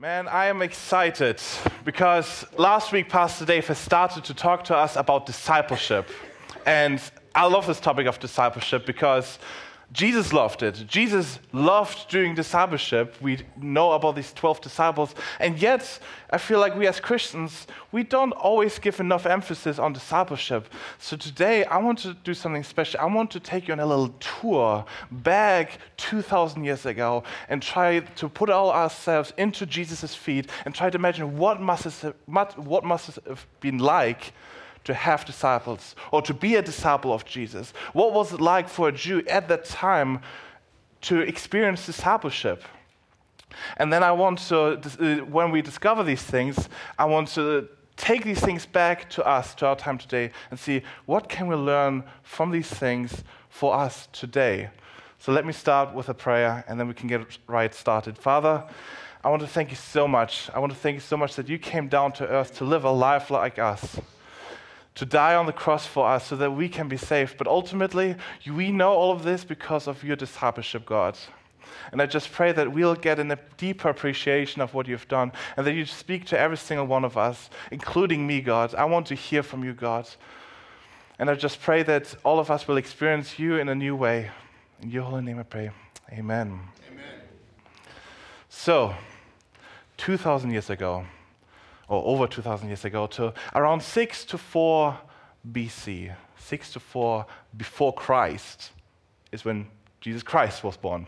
Man, I am excited because last week Pastor Dave has started to talk to us about discipleship. And I love this topic of discipleship because Jesus loved it. Jesus loved doing discipleship. We know about these 12 disciples. And yet, I feel like we as Christians, we don't always give enough emphasis on discipleship. So today, I want to do something special. I want to take you on a little tour back 2,000 years ago and try to put all ourselves into Jesus' feet and try to imagine what must, have, what must have been like to have disciples or to be a disciple of Jesus? What was it like for a Jew at that time to experience discipleship? And then I want to, uh, when we discover these things, I want to take these things back to us, to our time today, and see what can we learn from these things for us today. So let me start with a prayer, and then we can get right started. Father, I want to thank you so much. I want to thank you so much that you came down to earth to live a life like us to die on the cross for us so that we can be saved. But ultimately, we know all of this because of your discipleship, God. And I just pray that we'll get in a deeper appreciation of what you've done and that you speak to every single one of us, including me, God. I want to hear from you, God. And I just pray that all of us will experience you in a new way. In your holy name I pray. Amen. Amen. So, 2,000 years ago, or over 2,000 years ago, to around 6 to 4 BC. 6 to 4 before Christ is when Jesus Christ was born.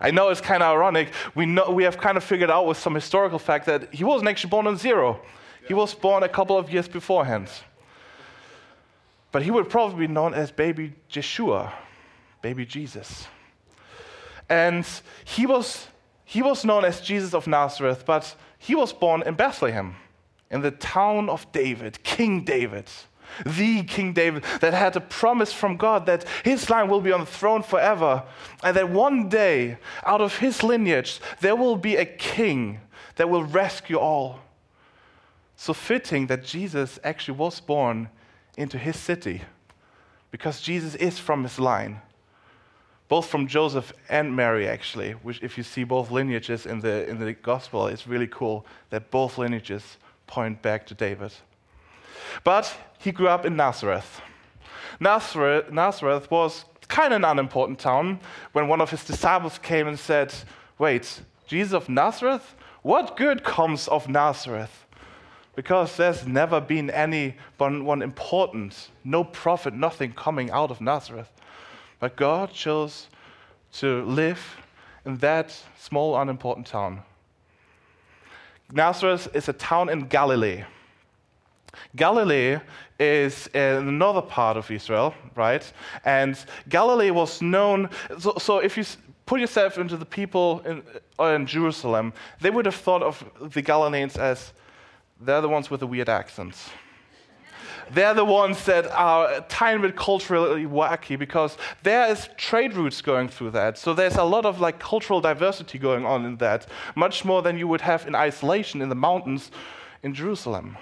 I know it's kind of ironic. We, know, we have kind of figured out with some historical fact that he wasn't actually born on zero. He was born a couple of years beforehand. But he would probably be known as baby Jeshua, baby Jesus. And he was, he was known as Jesus of Nazareth, but he was born in Bethlehem, in the town of David, King David. The King David that had a promise from God that his line will be on the throne forever, and that one day, out of his lineage, there will be a king that will rescue all. So fitting that Jesus actually was born into his city, because Jesus is from his line both from Joseph and Mary, actually, which, if you see both lineages in the, in the gospel, it's really cool that both lineages point back to David. But he grew up in Nazareth. Nazareth, Nazareth was kind of an unimportant town when one of his disciples came and said, Wait, Jesus of Nazareth? What good comes of Nazareth? Because there's never been anyone important, no prophet, nothing coming out of Nazareth. But God chose to live in that small, unimportant town. Nazareth is a town in Galilee. Galilee is northern part of Israel, right? And Galilee was known. So, so if you put yourself into the people in, uh, in, Jerusalem, they would have thought of the Galileans as they're the ones with the weird accents they're the ones that are a tiny bit culturally wacky because there is trade routes going through that. So there's a lot of like cultural diversity going on in that, much more than you would have in isolation in the mountains in Jerusalem.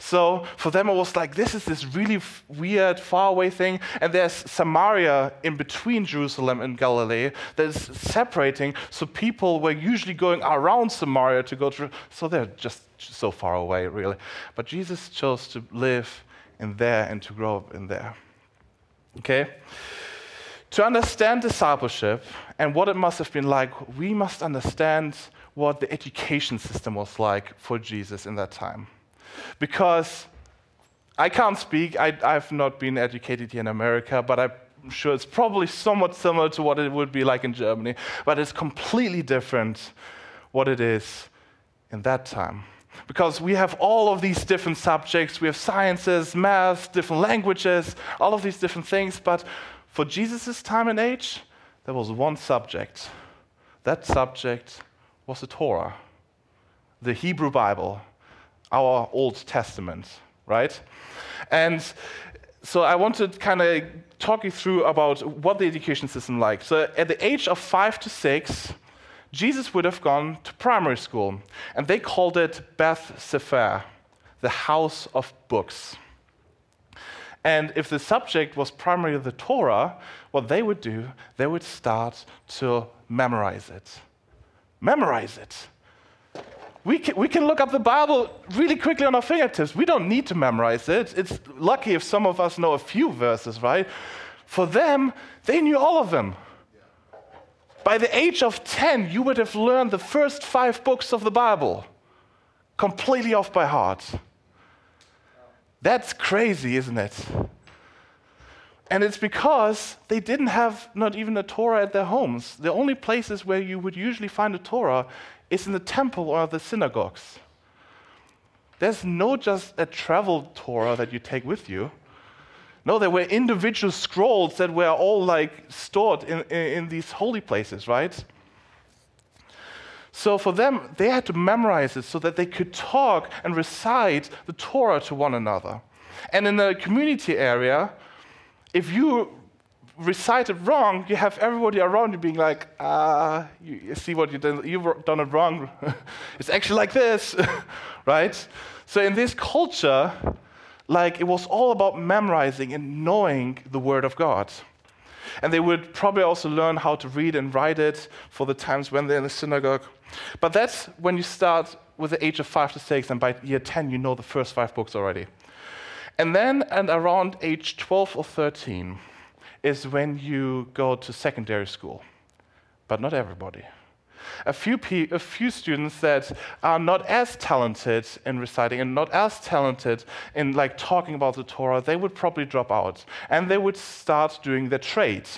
So for them, it was like, this is this really f- weird, faraway thing. And there's Samaria in between Jerusalem and Galilee that is separating. So people were usually going around Samaria to go to, so they're just so far away, really. But Jesus chose to live in there and to grow up in there. Okay? To understand discipleship and what it must have been like, we must understand what the education system was like for Jesus in that time. Because I can't speak, I, have not been educated here in America, but I'm sure it's probably somewhat similar to what it would be like in Germany, but it's completely different what it is in that time. Because we have all of these different subjects, we have sciences, math, different languages, all of these different things, but for Jesus' time and age, there was one subject. That subject was the Torah, the Hebrew Bible our Old Testament, right? And so I want to kind of talk you through about what the education system like. So at the age of five to six, Jesus would have gone to primary school, and they called it Beth Sefer, the house of books. And if the subject was primarily the Torah, what they would do, they would start to memorize it. Memorize it. We can, we can look up the Bible really quickly on our fingertips. We don't need to memorize it. It's lucky if some of us know a few verses, right? For them, they knew all of them. By the age of 10, you would have learned the first five books of the Bible completely off by heart. That's crazy, isn't it? And it's because they didn't have not even a Torah at their homes. The only places where you would usually find a Torah is in the temple or the synagogues. There's no just a travel Torah that you take with you. No, there were individual scrolls that were all like stored in, in, in these holy places, right? So for them, they had to memorize it so that they could talk and recite the Torah to one another. And in the community area, if you recite it wrong, you have everybody around you being like, ah, you, you see what you did, you've done it wrong. it's actually like this, right? So in this culture, like it was all about memorizing and knowing the Word of God. And they would probably also learn how to read and write it for the times when they're in the synagogue. But that's when you start with the age of five to six, and by year 10, you know the first five books already. And then, and around age 12 or 13, is when you go to secondary school. But not everybody a few, a few students that are not as talented in reciting and not as talented in like talking about the Torah, they would probably drop out and they would start doing their trade,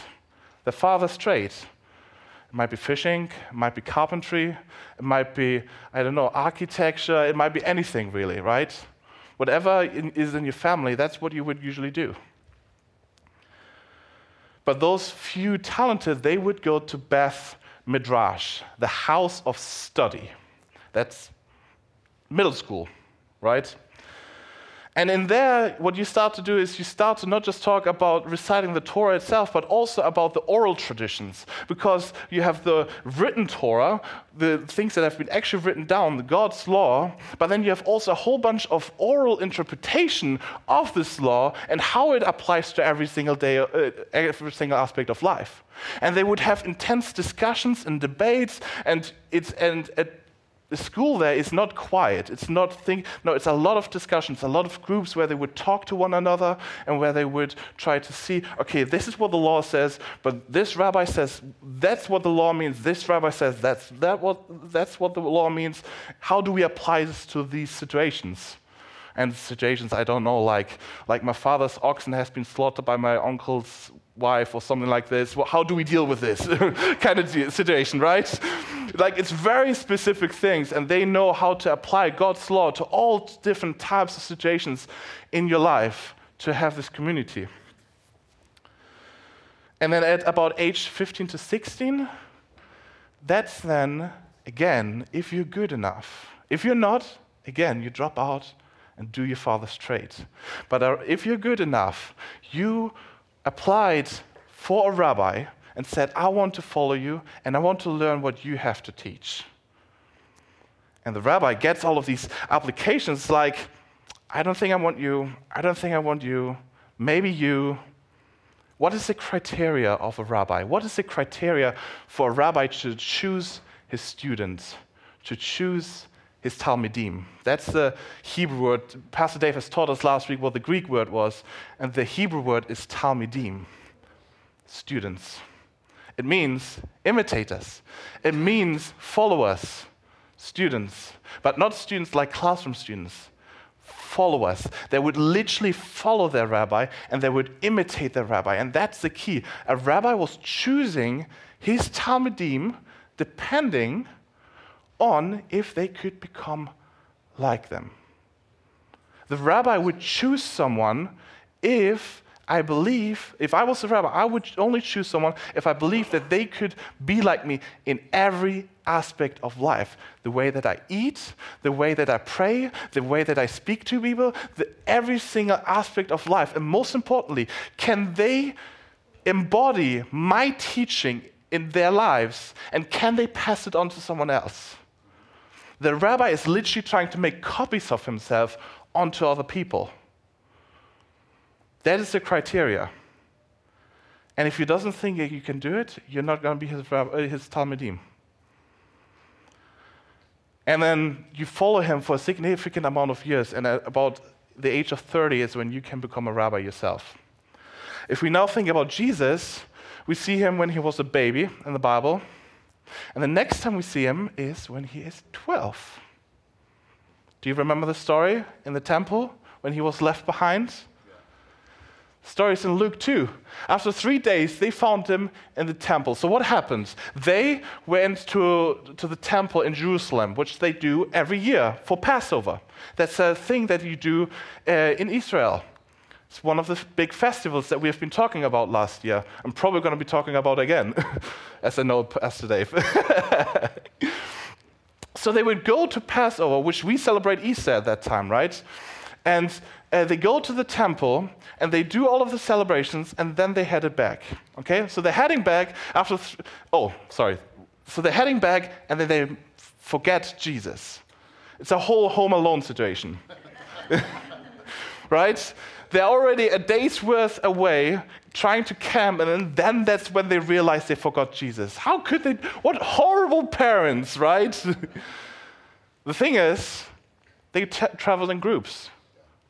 their father's trade. It might be fishing, it might be carpentry, it might be, I don't know, architecture, it might be anything really, right? Whatever is in your family, that's what you would usually do. But those few talented, they would go to Beth midrash, the house of study. That's middle school, right? And in there, what you start to do is you start to not just talk about reciting the Torah itself, but also about the oral traditions. Because you have the written Torah, the things that have been actually written down, the God's law, but then you have also a whole bunch of oral interpretation of this law and how it applies to every single day, uh, every single aspect of life. And they would have intense discussions and debates, and it's and at the school there is not quiet. It's not think no, it's a lot of discussions, a lot of groups where they would talk to one another and where they would try to see, okay, this is what the law says, but this rabbi says that's what the law means. This rabbi says that's that what that's what the law means. How do we apply this to these situations? And situations I don't know, like like my father's oxen has been slaughtered by my uncle's wife or something like this. Well, how do we deal with this kind of situation, right? Like it's very specific things, and they know how to apply God's law to all different types of situations in your life to have this community. And then at about age 15 to 16, that's then, again, if you're good enough. If you're not, again, you drop out and do your father's trade. But uh, if you're good enough, you applied for a rabbi and said, I want to follow you and I want to learn what you have to teach. And the rabbi gets all of these applications like, I don't think I want you, I don't think I want you, maybe you. What is the criteria of a rabbi? What is the criteria for a rabbi to choose his students, to choose his Talmidim. That's the Hebrew word. Pastor Dave has taught us last week what the Greek word was, and the Hebrew word is Talmidim, students. It means imitate us, it means follow us, students, but not students like classroom students. Follow us. They would literally follow their rabbi and they would imitate their rabbi. And that's the key. A rabbi was choosing his Talmidim depending on if they could become like them. The rabbi would choose someone if I believe, if I was a rabbi, I would only choose someone if I believe that they could be like me in every aspect of life. The way that I eat, the way that I pray, the way that I speak to people, the, every single aspect of life. And most importantly, can they embody my teaching in their lives and can they pass it on to someone else? the rabbi is literally trying to make copies of himself onto other people. That is the criteria. And if he doesn't think that you can do it, you're not going to be his, uh, his Talmidim. And then you follow him for a significant amount of years, and at about the age of 30 is when you can become a rabbi yourself. If we now think about Jesus, we see him when he was a baby in the Bible, and the next time we see him is when he is 12. Do you remember the story in the temple when he was left behind? Stories in Luke 2. After three days, they found him in the temple. So, what happens? They went to, to the temple in Jerusalem, which they do every year for Passover. That's a thing that you do uh, in Israel. It's one of the big festivals that we have been talking about last year. I'm probably going to be talking about again, as I know Pastor Dave. so, they would go to Passover, which we celebrate Easter at that time, right? And uh, they go to the temple and they do all of the celebrations and then they headed back. Okay, so they're heading back after. Th- oh, sorry. So they're heading back and then they forget Jesus. It's a whole Home Alone situation. right? They're already a day's worth away trying to camp, and then that's when they realize they forgot Jesus. How could they? What horrible parents, right? the thing is, they travel in groups.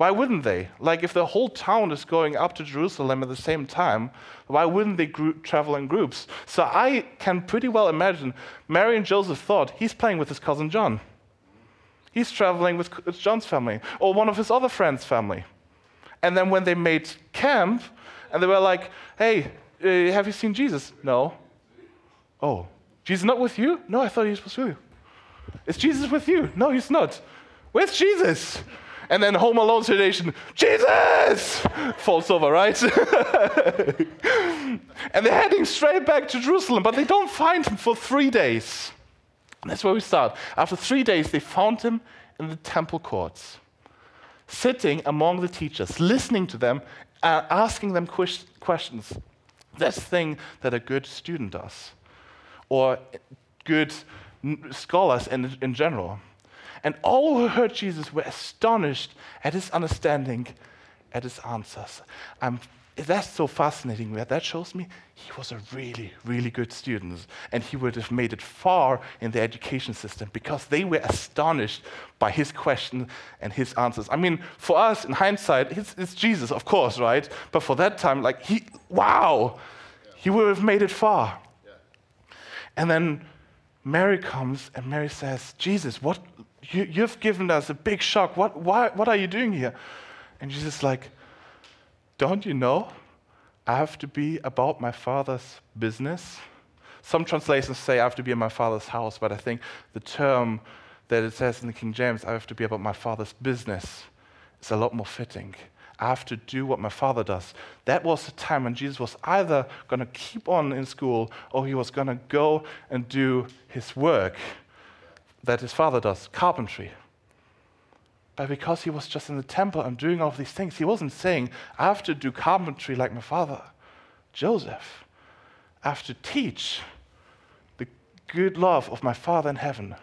Why wouldn't they? Like, if the whole town is going up to Jerusalem at the same time, why wouldn't they group, travel in groups? So I can pretty well imagine Mary and Joseph thought he's playing with his cousin John. He's traveling with John's family or one of his other friends' family. And then when they made camp, and they were like, hey, uh, have you seen Jesus? No. Oh, Jesus not with you? No, I thought he was with you. Is Jesus with you? No, he's not. Where's Jesus? And then Home Alone situation, Jesus falls over, right? and they're heading straight back to Jerusalem, but they don't find him for three days. And that's where we start. After three days, they found him in the temple courts, sitting among the teachers, listening to them, uh, asking them questions. That's the thing that a good student does, or good scholars in, in general. And all who heard Jesus were astonished at his understanding, at his answers. Um, that's so fascinating. That shows me he was a really, really good student. And he would have made it far in the education system because they were astonished by his question and his answers. I mean, for us, in hindsight, it's, it's Jesus, of course, right? But for that time, like, he, wow, he would have made it far. And then Mary comes and Mary says, Jesus, what, you, have given us a big shock. What, why, what are you doing here? And Jesus is like, Don't you know? I have to be about my father's business. Some translations say I have to be in my father's house, but I think the term that it says in the King James, I have to be about my father's business, is a lot more fitting. I have to do what my father does. That was the time when Jesus was either going to keep on in school or he was going to go and do his work that his father does, carpentry. But because he was just in the temple and doing all these things, he wasn't saying, I have to do carpentry like my father, Joseph. I have to teach the good love of my father in heaven.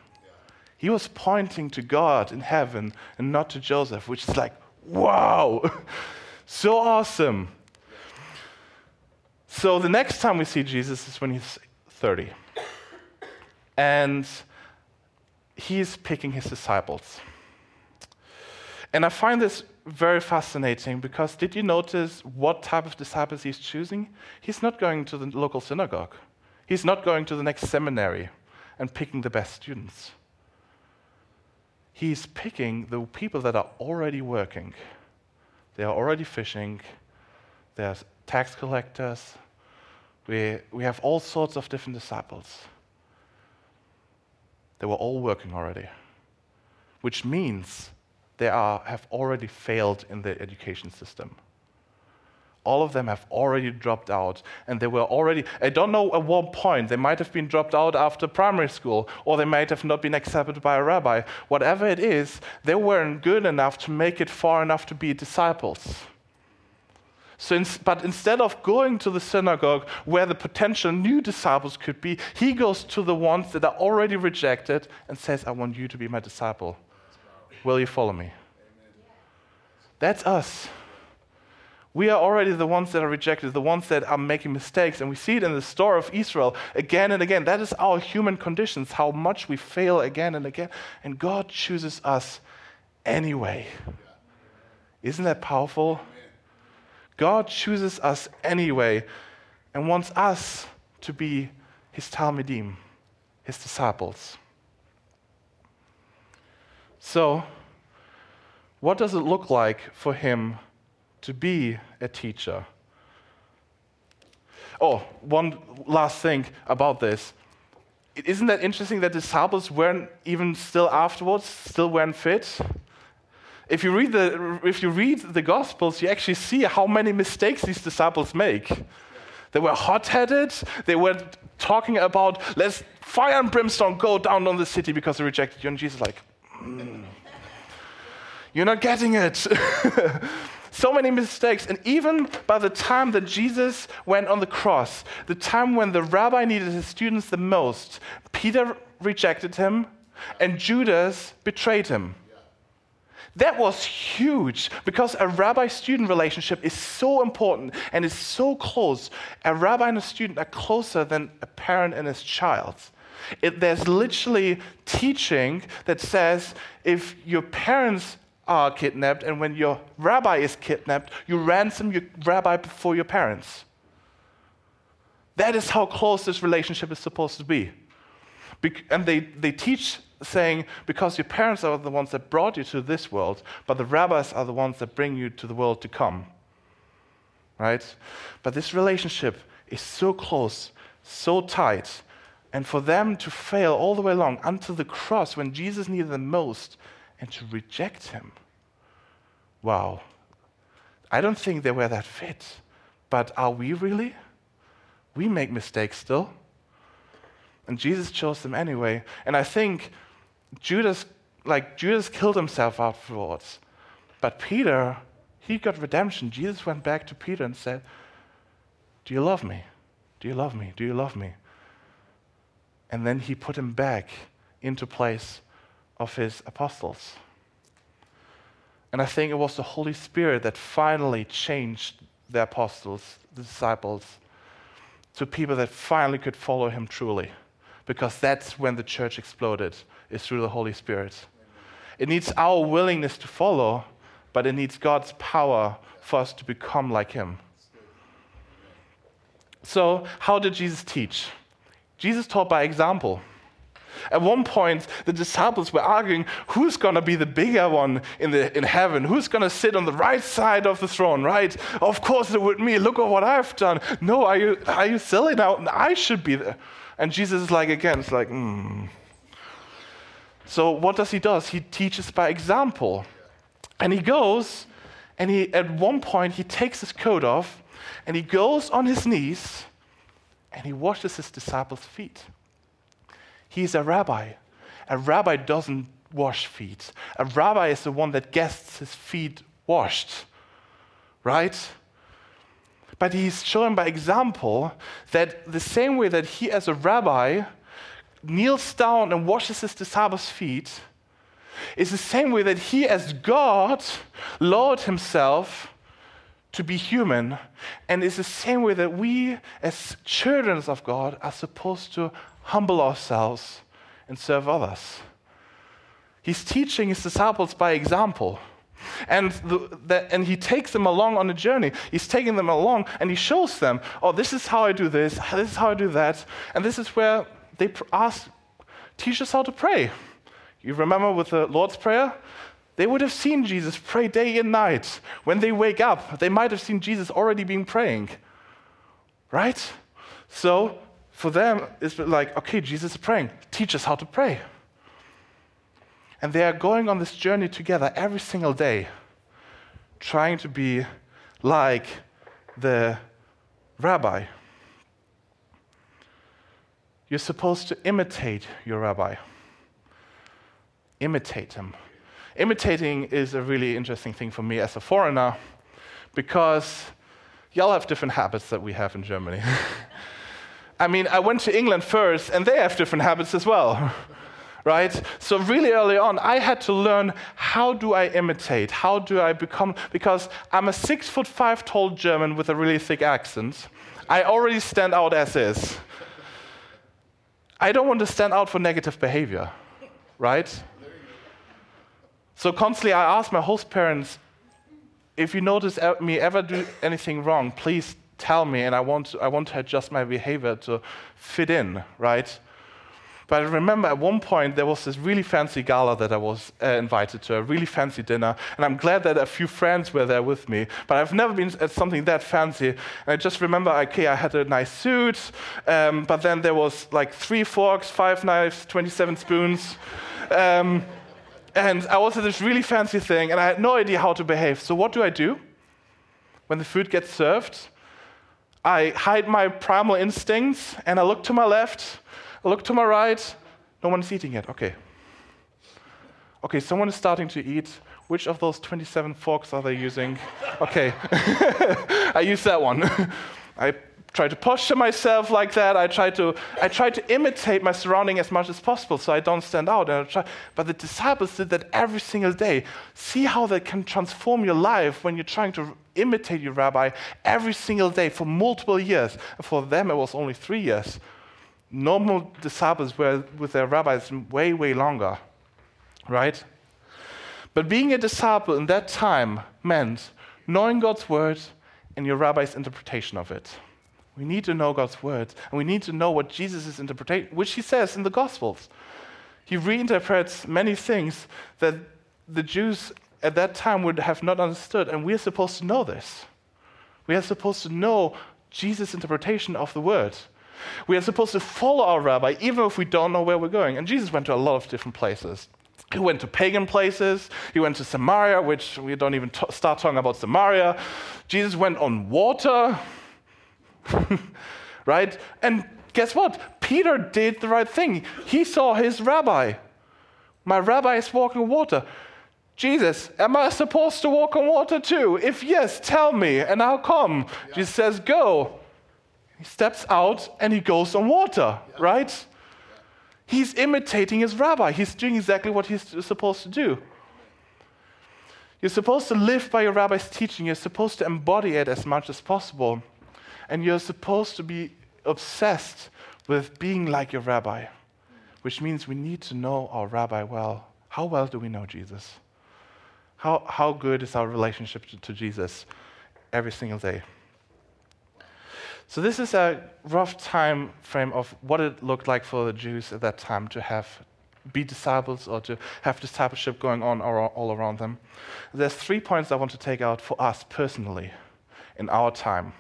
He was pointing to God in heaven and not to Joseph, which is like, wow, so awesome. So the next time we see Jesus is when he's 30. And he's picking his disciples. And I find this very fascinating because did you notice what type of disciples he's choosing? He's not going to the local synagogue, he's not going to the next seminary and picking the best students. He's picking the people that are already working. They are already fishing. they're tax collectors. We, we have all sorts of different disciples. They were all working already, which means they are, have already failed in the education system. All of them have already dropped out, and they were already, I don't know at what point, they might have been dropped out after primary school, or they might have not been accepted by a rabbi. Whatever it is, they weren't good enough to make it far enough to be disciples. So, in, but instead of going to the synagogue where the potential new disciples could be, he goes to the ones that are already rejected and says, I want you to be my disciple. Will you follow me? Amen. That's us. We are already the ones that are rejected, the ones that are making mistakes. And we see it in the story of Israel again and again. That is our human conditions, how much we fail again and again. And God chooses us anyway. Isn't that powerful? God chooses us anyway and wants us to be his Talmidim, his disciples. So, what does it look like for him to be a teacher? Oh, one last thing about this. Isn't that interesting that disciples weren't even still afterwards, still weren't fit? If you read the, if you read the Gospels, you actually see how many mistakes these disciples make. They were hot headed. They were talking about, let's fire and brimstone go down on the city because they rejected you. And Jesus, is like, mm, you're not getting it. so many mistakes. And even by the time that Jesus went on the cross, the time when the rabbi needed his students the most, Peter rejected him and Judas betrayed him. That was huge because a rabbi student relationship is so important and is so close. A rabbi and a student are closer than a parent and his child. It, there's literally teaching that says if your parents are kidnapped and when your rabbi is kidnapped, you ransom your rabbi before your parents. That is how close this relationship is supposed to be. and they, they teach saying, because your parents are the ones that brought you to this world, but the rabbis are the ones that bring you to the world to come. Right? But this relationship is so close, so tight, and for them to fail all the way along until the cross when Jesus needed them most and to reject him. Wow. I don't think they were that fit. But are we really? We make mistakes still. And Jesus chose them anyway. And I think Judas, like Judas killed himself afterwards. But Peter, he got redemption. Jesus went back to Peter and said, Do you love me? Do you love me? Do you love me? And then he put him back into place of his apostles. And I think it was the Holy Spirit that finally changed the apostles, the disciples, to people that finally could follow him truly. Because that's when the church exploded is through the Holy Spirit. It needs our willingness to follow, but it needs God's power for us to become like Him. So, how did Jesus teach? Jesus taught by example. At one point, the disciples were arguing who's going to be the bigger one in, the, in heaven? Who's going to sit on the right side of the throne, right? Of course, it would be me. Look at what I've done. No, are you, are you silly now? I should be there. And Jesus is like, again, it's like, hmm. So what does he do? He teaches by example. And he goes, and he at one point he takes his coat off and he goes on his knees and he washes his disciples' feet. He's a rabbi. A rabbi doesn't wash feet. A rabbi is the one that gets his feet washed. Right? But he's showing by example that the same way that he, as a rabbi, kneels down and washes his disciples' feet is the same way that he, as God, lowered himself to be human, and is the same way that we, as children of God, are supposed to humble ourselves and serve others. He's teaching his disciples by example. And, the, the, and he takes them along on a journey. He's taking them along and he shows them, oh, this is how I do this, this is how I do that. And this is where they asked, teach us how to pray. You remember with the Lord's Prayer? They would have seen Jesus pray day and night. When they wake up, they might have seen Jesus already being praying. Right? So for them, it's like, okay, Jesus is praying. Teach us how to pray. And they are going on this journey together every single day, trying to be like the rabbi. You're supposed to imitate your rabbi. Imitate him. Imitating is a really interesting thing for me as a foreigner because y'all have different habits that we have in Germany. I mean, I went to England first, and they have different habits as well. right? So, really early on, I had to learn how do I imitate? How do I become? Because I'm a six foot five tall German with a really thick accent. I already stand out as is. I don't want to stand out for negative behavior, right? So, constantly, I ask my host parents if you notice me ever do anything wrong, please tell me, and I want, I want to adjust my behavior to fit in, right? But I remember at one point there was this really fancy gala that I was uh, invited to, a really fancy dinner, and I'm glad that a few friends were there with me. But I've never been at something that fancy. And I just remember, okay, I had a nice suit, um, but then there was like three forks, five knives, 27 spoons. Um, and I was at this really fancy thing, and I had no idea how to behave. So what do I do? When the food gets served, I hide my primal instincts, and I look to my left, Look to my right, no one's eating yet. Okay. Okay, someone is starting to eat. Which of those 27 forks are they using? Okay. I use that one. I try to posture myself like that. I try to, I try to imitate my surrounding as much as possible so I don't stand out. And I try, but the disciples did that every single day. See how that can transform your life when you're trying to imitate your rabbi every single day for multiple years. And for them, it was only three years normal disciples were with their rabbis way, way longer, right? But being a disciple in that time meant knowing God's word and your rabbi's interpretation of it. We need to know God's word, and we need to know what Jesus' interpretation, which he says in the Gospels. He reinterprets many things that the Jews at that time would have not understood, and we are supposed to know this. We are supposed to know Jesus' interpretation of the word. We are supposed to follow our rabbi even if we don't know where we're going. And Jesus went to a lot of different places. He went to pagan places. He went to Samaria, which we don't even t- start talking about Samaria. Jesus went on water, right? And guess what? Peter did the right thing. He saw his rabbi. My rabbi is walking on water. Jesus, am I supposed to walk on water too? If yes, tell me and I'll come. Yeah. Jesus says, Go. He steps out and he goes on water, yeah. right? Yeah. He's imitating his rabbi. He's doing exactly what he's supposed to do. You're supposed to live by your rabbi's teaching. You're supposed to embody it as much as possible. And you're supposed to be obsessed with being like your rabbi, which means we need to know our rabbi well. How well do we know Jesus? How, how good is our relationship to, to Jesus every single day? So this is a rough time frame of what it looked like for the Jews at that time to have be disciples or to have discipleship going on all around them. There's three points I want to take out for us personally in our time.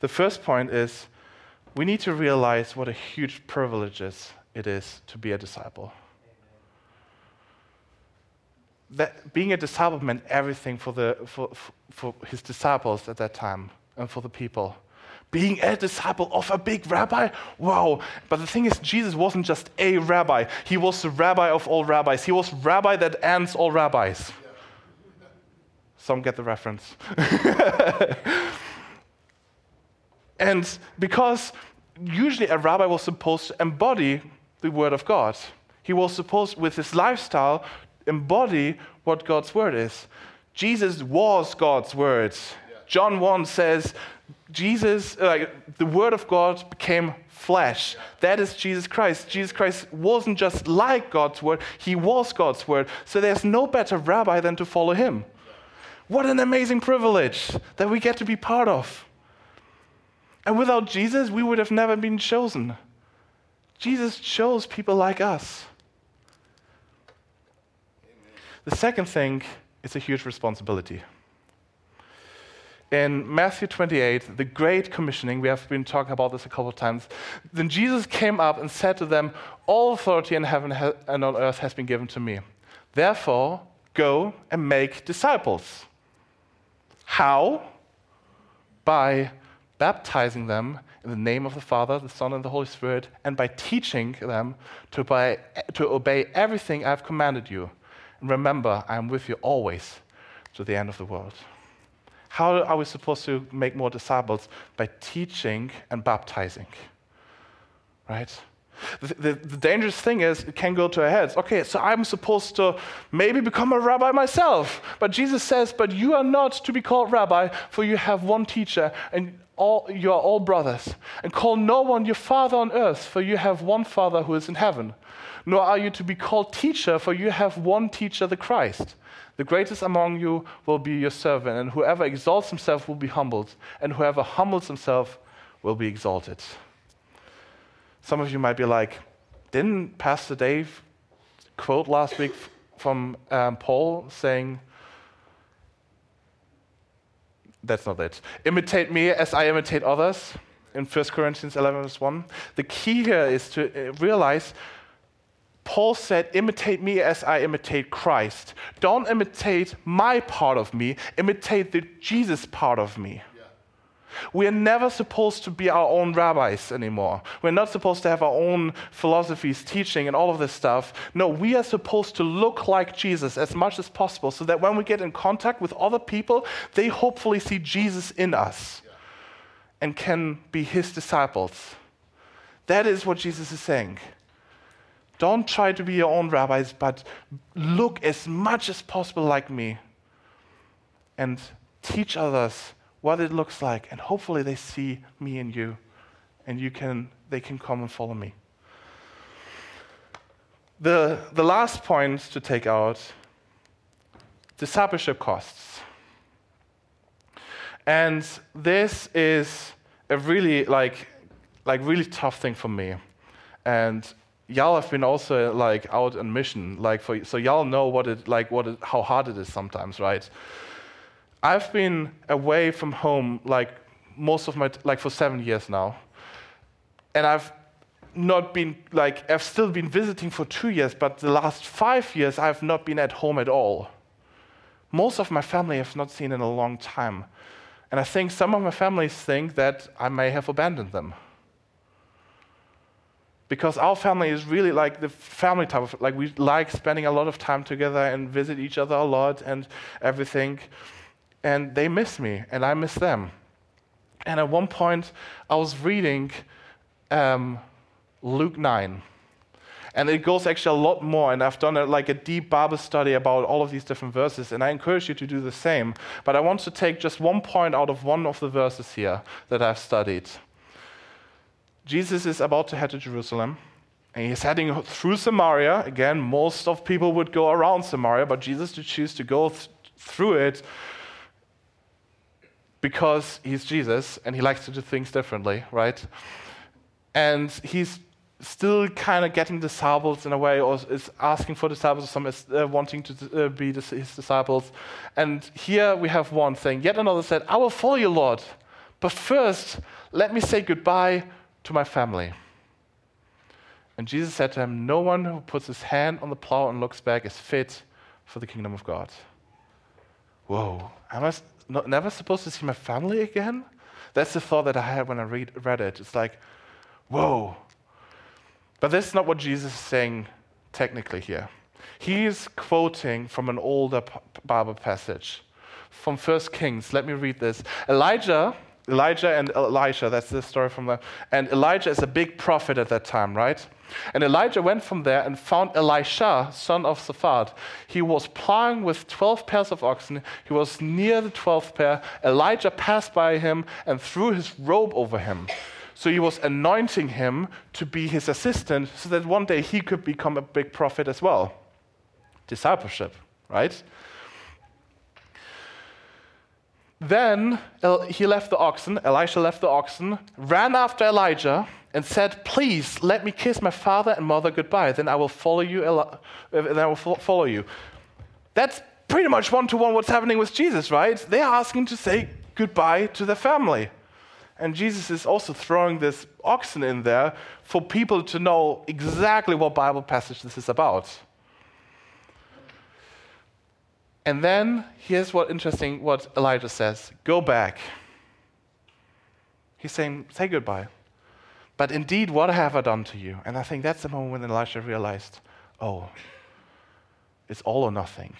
The first point is we need to realize what a huge privilege it is to be a disciple. That being a disciple meant everything for, the, for, for his disciples at that time and for the people being a disciple of a big rabbi? Wow. But the thing is, Jesus wasn't just a rabbi, he was the rabbi of all rabbis. He was rabbi that ends all rabbis. Some get the reference. and because usually a rabbi was supposed to embody the word of God, he was supposed, with his lifestyle, embody what God's word is. Jesus was God's word. John 1 says, Jesus, uh, the Word of God became flesh. That is Jesus Christ. Jesus Christ wasn't just like God's Word, He was God's Word. So there's no better rabbi than to follow Him. What an amazing privilege that we get to be part of. And without Jesus, we would have never been chosen. Jesus chose people like us. The second thing is a huge responsibility in Matthew 28, the Great Commissioning, we have been talking about this a couple of times. Then Jesus came up and said to them, All authority in heaven and on earth has been given to me. Therefore, go and make disciples. How? By baptizing them in the name of the Father, the Son, and the Holy Spirit, and by teaching them to, by, to obey everything I've commanded you. And remember, I am with you always to the end of the world. How are we supposed to make more disciples? By teaching and baptizing. Right? The, the, the, dangerous thing is, it can go to our heads. Okay, so I'm supposed to maybe become a rabbi myself. But Jesus says, But you are not to be called rabbi, for you have one teacher, and all, you are all brothers. And call no one your father on earth, for you have one father who is in heaven. Nor are you to be called teacher, for you have one teacher, the Christ. The greatest among you will be your servant, and whoever exalts himself will be humbled, and whoever humbles himself will be exalted. Some of you might be like, didn't Pastor Dave quote last week from um, Paul saying, that's not it. Imitate me as I imitate others in 1 Corinthians 11, verse 1. The key here is to uh, realize Paul said, Imitate me as I imitate Christ. Don't imitate my part of me, imitate the Jesus part of me. We are never supposed to be our own rabbis anymore. We're not supposed to have our own philosophies, teaching, and all of this stuff. No, we are supposed to look like Jesus as much as possible so that when we get in contact with other people, they hopefully see Jesus in us and can be his disciples. That is what Jesus is saying. Don't try to be your own rabbis, but look as much as possible like me and teach others what it looks like, and hopefully they see me and you, and you can, they can come and follow me. The, the last point to take out discipleship costs. And this is a really like like really tough thing for me. And y'all have been also like out on mission, like for so y'all know what it like what it, how hard it is sometimes, right? I've been away from home like most of my like for seven years now, and I've not been like I've still been visiting for two years, but the last five years I've not been at home at all. Most of my family I've not seen in a long time, and I think some of my families think that I may have abandoned them. Because our family is really like the family type of like we like spending a lot of time together and visit each other a lot and everything and they miss me, and I miss them. And at one point, I was reading um, Luke 9. And it goes actually a lot more, and I've done a, like a deep Bible study about all of these different verses, and I encourage you to do the same. But I want to take just one point out of one of the verses here that I've studied. Jesus is about to head to Jerusalem, and he's heading through Samaria. Again, most of people would go around Samaria, but Jesus to choose to go th- through it because he's Jesus and he likes to do things differently, right? And he's still kind of getting disciples in a way, or is asking for disciples, or some is uh, wanting to uh, be his disciples. And here we have one saying, Yet another said, I will follow you, Lord, but first let me say goodbye to my family. And Jesus said to him, No one who puts his hand on the plow and looks back is fit for the kingdom of God. Whoa. Am I, not, never supposed to see my family again? That's the thought that I had when I read, read it. It's like, whoa. But that's not what Jesus is saying technically here. He is quoting from an older Bible passage from First Kings. Let me read this. Elijah, Elijah and Elisha, that's the story from the, and Elijah is a big prophet at that time, right? And Elijah went from there and found Elisha, son of Shaphat. He was plowing with 12 pairs of oxen. He was near the 12th pair. Elijah passed by him and threw his robe over him. So he was anointing him to be his assistant so that one day he could become a big prophet as well. Discipleship, right? Then he left the oxen, Elisha left the oxen, ran after Elijah and said, Please let me kiss my father and mother goodbye, then I will follow you. Uh, then I will follow you. That's pretty much one to one what's happening with Jesus, right? They are asking to say goodbye to their family. And Jesus is also throwing this oxen in there for people to know exactly what Bible passage this is about. And then here's what interesting what Elijah says go back. He's saying, say goodbye. But indeed, what have I done to you? And I think that's the moment when Elisha realized, oh, it's all or nothing.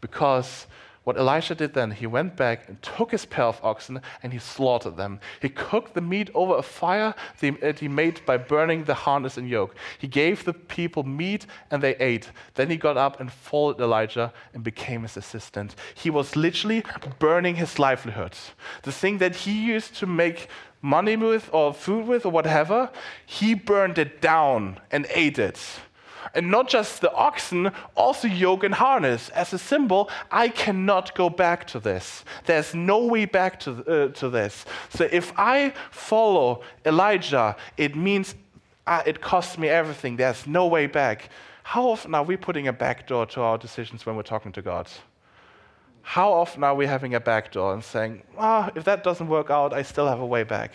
Because What Elisha did then, he went back and took his pair of oxen and he slaughtered them. He cooked the meat over a fire that he made by burning the harness and yoke. He gave the people meat and they ate. Then he got up and followed Elijah and became his assistant. He was literally burning his livelihood. The thing that he used to make money with or food with or whatever, he burned it down and ate it. And not just the oxen, also yoke and harness. As a symbol, I cannot go back to this. There's no way back to, uh, to this. So if I follow Elijah, it means uh, it costs me everything. There's no way back. How often are we putting a back door to our decisions when we're talking to God? How often are we having a back door and saying, ah, if that doesn't work out, I still have a way back?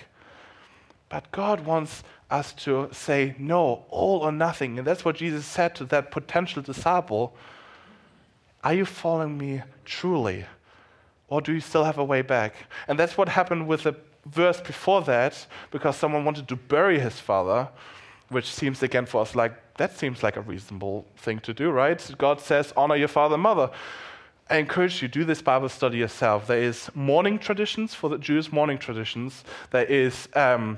But God wants us to say no, all or nothing. And that's what Jesus said to that potential disciple. Are you following me truly? Or do you still have a way back? And that's what happened with the verse before that, because someone wanted to bury his father, which seems again for us like that seems like a reasonable thing to do, right? God says, honor your father and mother. I encourage you do this Bible study yourself. There is mourning traditions for the Jews, mourning traditions. There is um,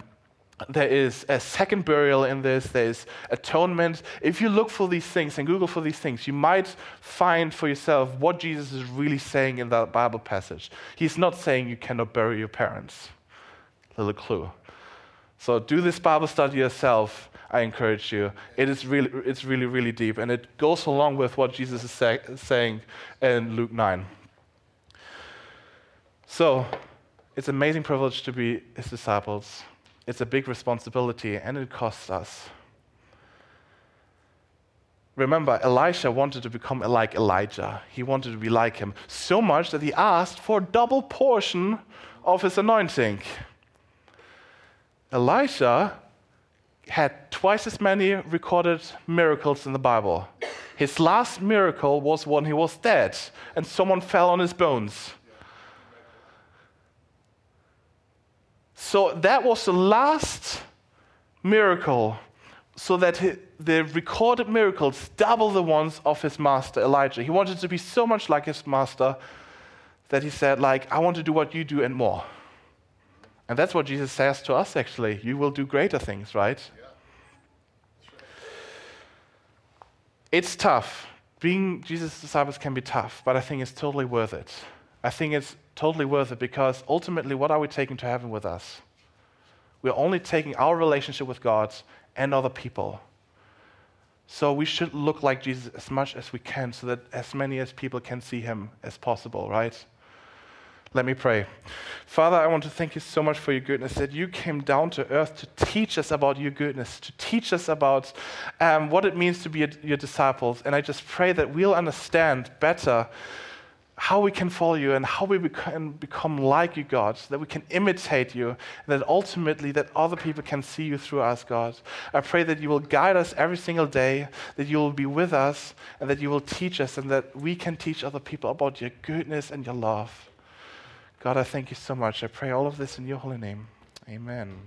there is a second burial in this, there's atonement. If you look for these things and Google for these things, you might find for yourself what Jesus is really saying in that Bible passage. He's not saying you cannot bury your parents. Little clue. So do this Bible study yourself. I encourage you. It is really, it's really, really deep, and it goes along with what Jesus is say, saying in Luke 9. So, it's an amazing privilege to be his disciples. It's a big responsibility and it costs us. Remember, Elisha wanted to become like Elijah. He wanted to be like him so much that he asked for a double portion of his anointing. Elisha had twice as many recorded miracles in the Bible. His last miracle was when he was dead and someone fell on his bones. So that was the last miracle, so that the recorded miracles double the ones of his master Elijah. He wanted to be so much like his master that he said, like, I want to do what you do and more. And that's what Jesus says to us actually. You will do greater things, right? It's tough. Being Jesus' disciples can be tough, but I think it's totally worth it. I think it's totally worth it because ultimately, what are we taking to heaven with us? We're only taking our relationship with God and other people. So we should look like Jesus as much as we can so that as many as people can see him as possible, right? Let me pray. Father, I want to thank you so much for your goodness, that you came down to earth to teach us about your goodness, to teach us about um, what it means to be a, your disciples. And I just pray that we'll understand better how we can follow you and how we can become like you, God, so that we can imitate you, and that ultimately that other people can see you through us, God. I pray that you will guide us every single day, that you will be with us, and that you will teach us, and that we can teach other people about your goodness and your love. God, I thank you so much. I pray all of this in your holy name. Amen.